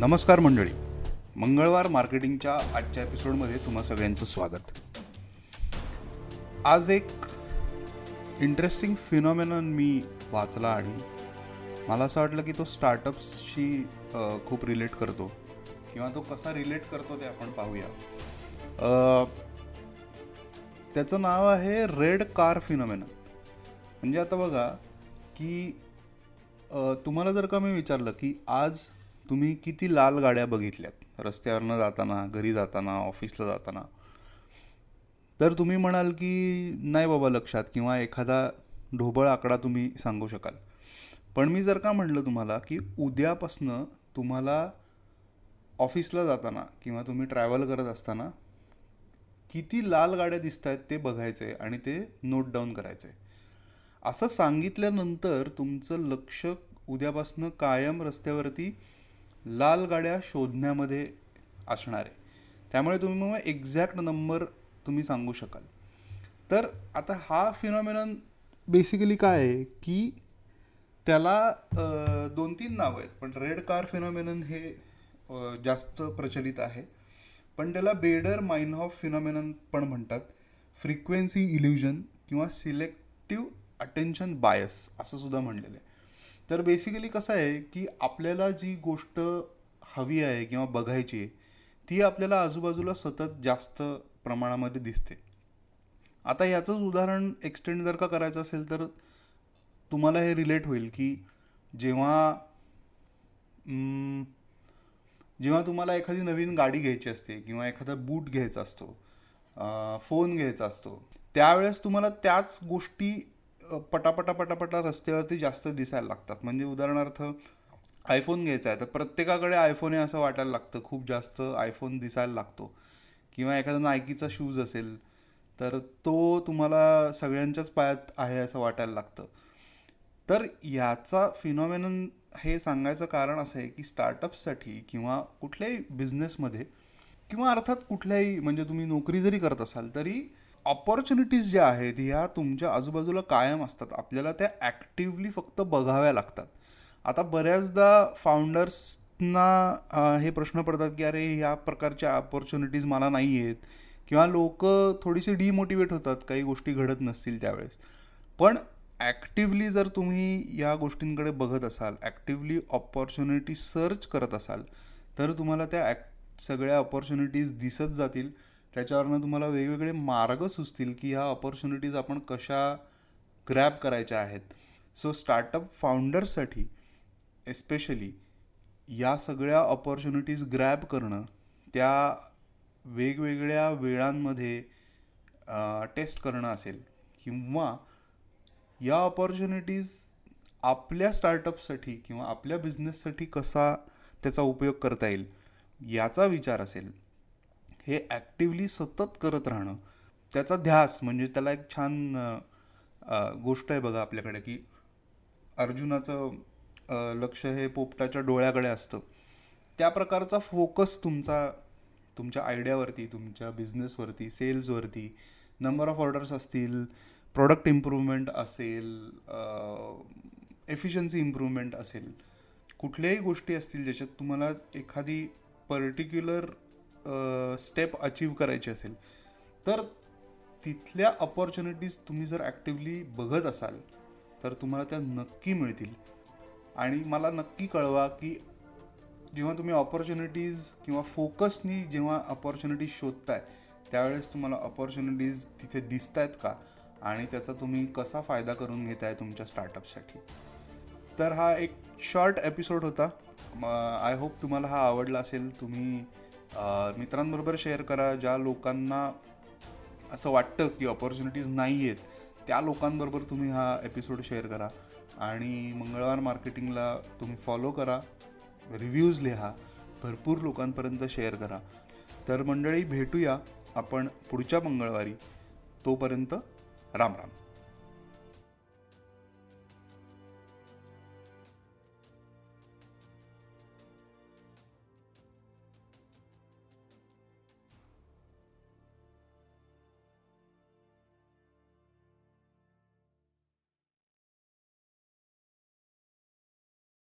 नमस्कार मंडळी. मंगळवार मार्केटिंगच्या आजच्या एपिसोडमध्ये तुम्हा सगळ्यांचं स्वागत. आज एक इंटरेस्टिंग फिनॉमिनन मी वाचला आणि मला असं वाटलं की तो स्टार्टअप्सशी खूप रिलेट करतो किंवा तो कसा रिलेट करतो ते आपण पाहूया. त्याचं नाव आहे रेड कार फिनॉमिना म्हणजे आता बघा की तुम्हाला जर का मी विचारलं की आज तुम्ही किती लाल गाड्या बघितल्यात? रस्त्यावरनं जाताना घरी जाताना ऑफिसला जाताना. तर तुम्ही म्हणाल की नाही बाबा लक्षात किंवा एखादा ढोबळ आकडा तुम्ही सांगू शकाल. पण मी जर का म्हटलं तुम्हाला की उद्यापासनं तुम्हाला ऑफिसला जाताना किंवा तुम्ही ट्रॅव्हल करत असताना किती लाल गाड्या दिसत आहेत ते बघायचे आणि ते नोट डाऊन करायचे असं सांगितल्यानंतर तुमचं लक्ष उद्यापासनं कायम रस्त्यावरती लाल गाड्या शोधण्यामध्ये असणार आहे. त्यामुळे तुम्ही मग एक्झॅक्ट नंबर तुम्ही सांगू शकाल. तर आता हा फिनॉमिनन बेसिकली काय आहे? की त्याला दोन तीन नावं आहेत. पण रेड कार फिनॉमिनन हे जास्त प्रचलित आहे. पण त्याला बेडर माइनहॉफ फिनॉमिनन पण म्हणतात. फ्रिक्वेन्सी इल्युजन किंवा सिलेक्टिव्ह अटेन्शन बायस असं सुद्धा म्हणलेलं आहे. तर बेसिकली कसं आहे की आपल्याला जी गोष्ट हवी आहे किंवा बघायची आहे ती आपल्याला आजूबाजूला सतत जास्त प्रमाणामध्ये दिसते. आता याचंच उदाहरण एक्सटेंड जर का करायचं असेल तर तुम्हाला हे रिलेट होईल की जेव्हा जेव्हा तुम्हाला एखादी नवीन गाडी घ्यायची असते किंवा एखादा बूट घ्यायचा असतो फोन घ्यायचा असतो त्यावेळेस तुम्हाला त्याच गोष्टी पटापटा पटापटा रस्त्यावरती जास्त दिसायला लागतात. म्हणजे उदाहरणार्थ आयफोन घ्यायचा आहे तर प्रत्येकाकडे आयफोन आहे असं वाटायला लागतं खूप जास्त आयफोन दिसायला लागतो. किंवा एखादा नायकीचा शूज असेल तर तो तुम्हाला सगळ्यांच्याच पायात आहे असं वाटायला लागतं. तर याचा फिनॉमिनन हे सांगायचं कारण असं आहे की स्टार्टअप्ससाठी किंवा कुठल्याही बिझनेसमध्ये किंवा अर्थात कुठल्याही म्हणजे तुम्ही नोकरी जरी करत असाल तरी ऑपॉर्च्युनिटीज ज्या आहेत ह्या तुमच्या आजूबाजूला कायम असतात. आपल्याला त्या ॲक्टिवली फक्त बघाव्या लागतात. आता बऱ्याचदा फाउंडर्सना हे प्रश्न पडतात की अरे ह्या प्रकारच्या ऑपॉर्च्युनिटीज मला नाही आहेत किंवा लोक थोडीशी डिमोटिवेट होतात काही गोष्टी घडत नसतील त्यावेळेस. पण ॲक्टिवली जर तुम्ही या गोष्टींकडे बघत असाल ॲक्टिवली ऑपॉर्च्युनिटी सर्च करत असाल तर तुम्हाला त्या ॲक्ट सगळ्या ऑपॉर्च्युनिटीज दिसत जातील. त्याच्यावरनं तुम्हाला वेगवेगळे मार्ग सुचतील की ह्या ऑपॉर्च्युनिटीज आपण कशा ग्रॅब करायच्या आहेत. सो स्टार्टअप फाउंडर्ससाठी एस्पेशली या सगळ्या ऑपॉर्च्युनिटीज ग्रॅब करणं त्या वेगवेगळ्या वेळांमध्ये टेस्ट करणं असेल किंवा या ऑपॉर्च्युनिटीज आपल्या स्टार्टअपसाठी किंवा आपल्या बिझनेससाठी कसा त्याचा उपयोग करता येईल याचा विचार असेल. हे ॲक्टिवली सतत करत राहणं त्याचा ध्यास म्हणजे त्याला एक छान गोष्ट आहे बघा आपल्याकडे की अर्जुनाचं लक्ष हे पोपटाच्या डोळ्याकडे असतं. त्या प्रकारचा फोकस तुमचा तुमच्या आयडियावरती तुमच्या बिझनेसवरती सेल्सवरती नंबर ऑफ ऑर्डर्स असतील प्रोडक्ट इम्प्रूव्हमेंट असेल एफिशियन्सी इम्प्रूव्हमेंट असेल कुठल्याही गोष्टी असतील ज्याच्यात तुम्हाला एखादी पर्टिक्युलर स्टेप अचीव करायची असेल तर तिथल्या अपॉर्च्युनिटीज तुम्ही जर ॲक्टिवली बघत असाल तर तुम्हाला त्या नक्की मिळतील. आणि मला नक्की कळवा की जेव्हा तुम्ही ऑपॉर्च्युनिटीज किंवा फोकसनी जेव्हा ऑपॉर्च्युनिटीज शोधताय त्यावेळेस तुम्हाला ऑपॉर्च्युनिटीज तिथे दिसत आहेत का? आणि त्याचा तुम्ही कसा फायदा करून घेताय तुमच्या स्टार्टअपसाठी तर हा एक शॉर्ट एपिसोड होता. आय होप तुम्हाला हा आवडला असेल. तुम्ही मित्रांबरोबर शेअर करा ज्या लोकांना असं वाटतं की ऑपॉर्च्युनिटीज नाही आहेत त्या लोकांबरोबर तुम्ही हा एपिसोड शेअर करा. आणि मंगळवार मार्केटिंगला तुम्ही फॉलो करा रिव्ह्यूज लिहा भरपूर लोकांपर्यंत शेअर करा. तर मंडळी भेटूया आपण पुढच्या मंगळवारी. तोपर्यंत राम राम.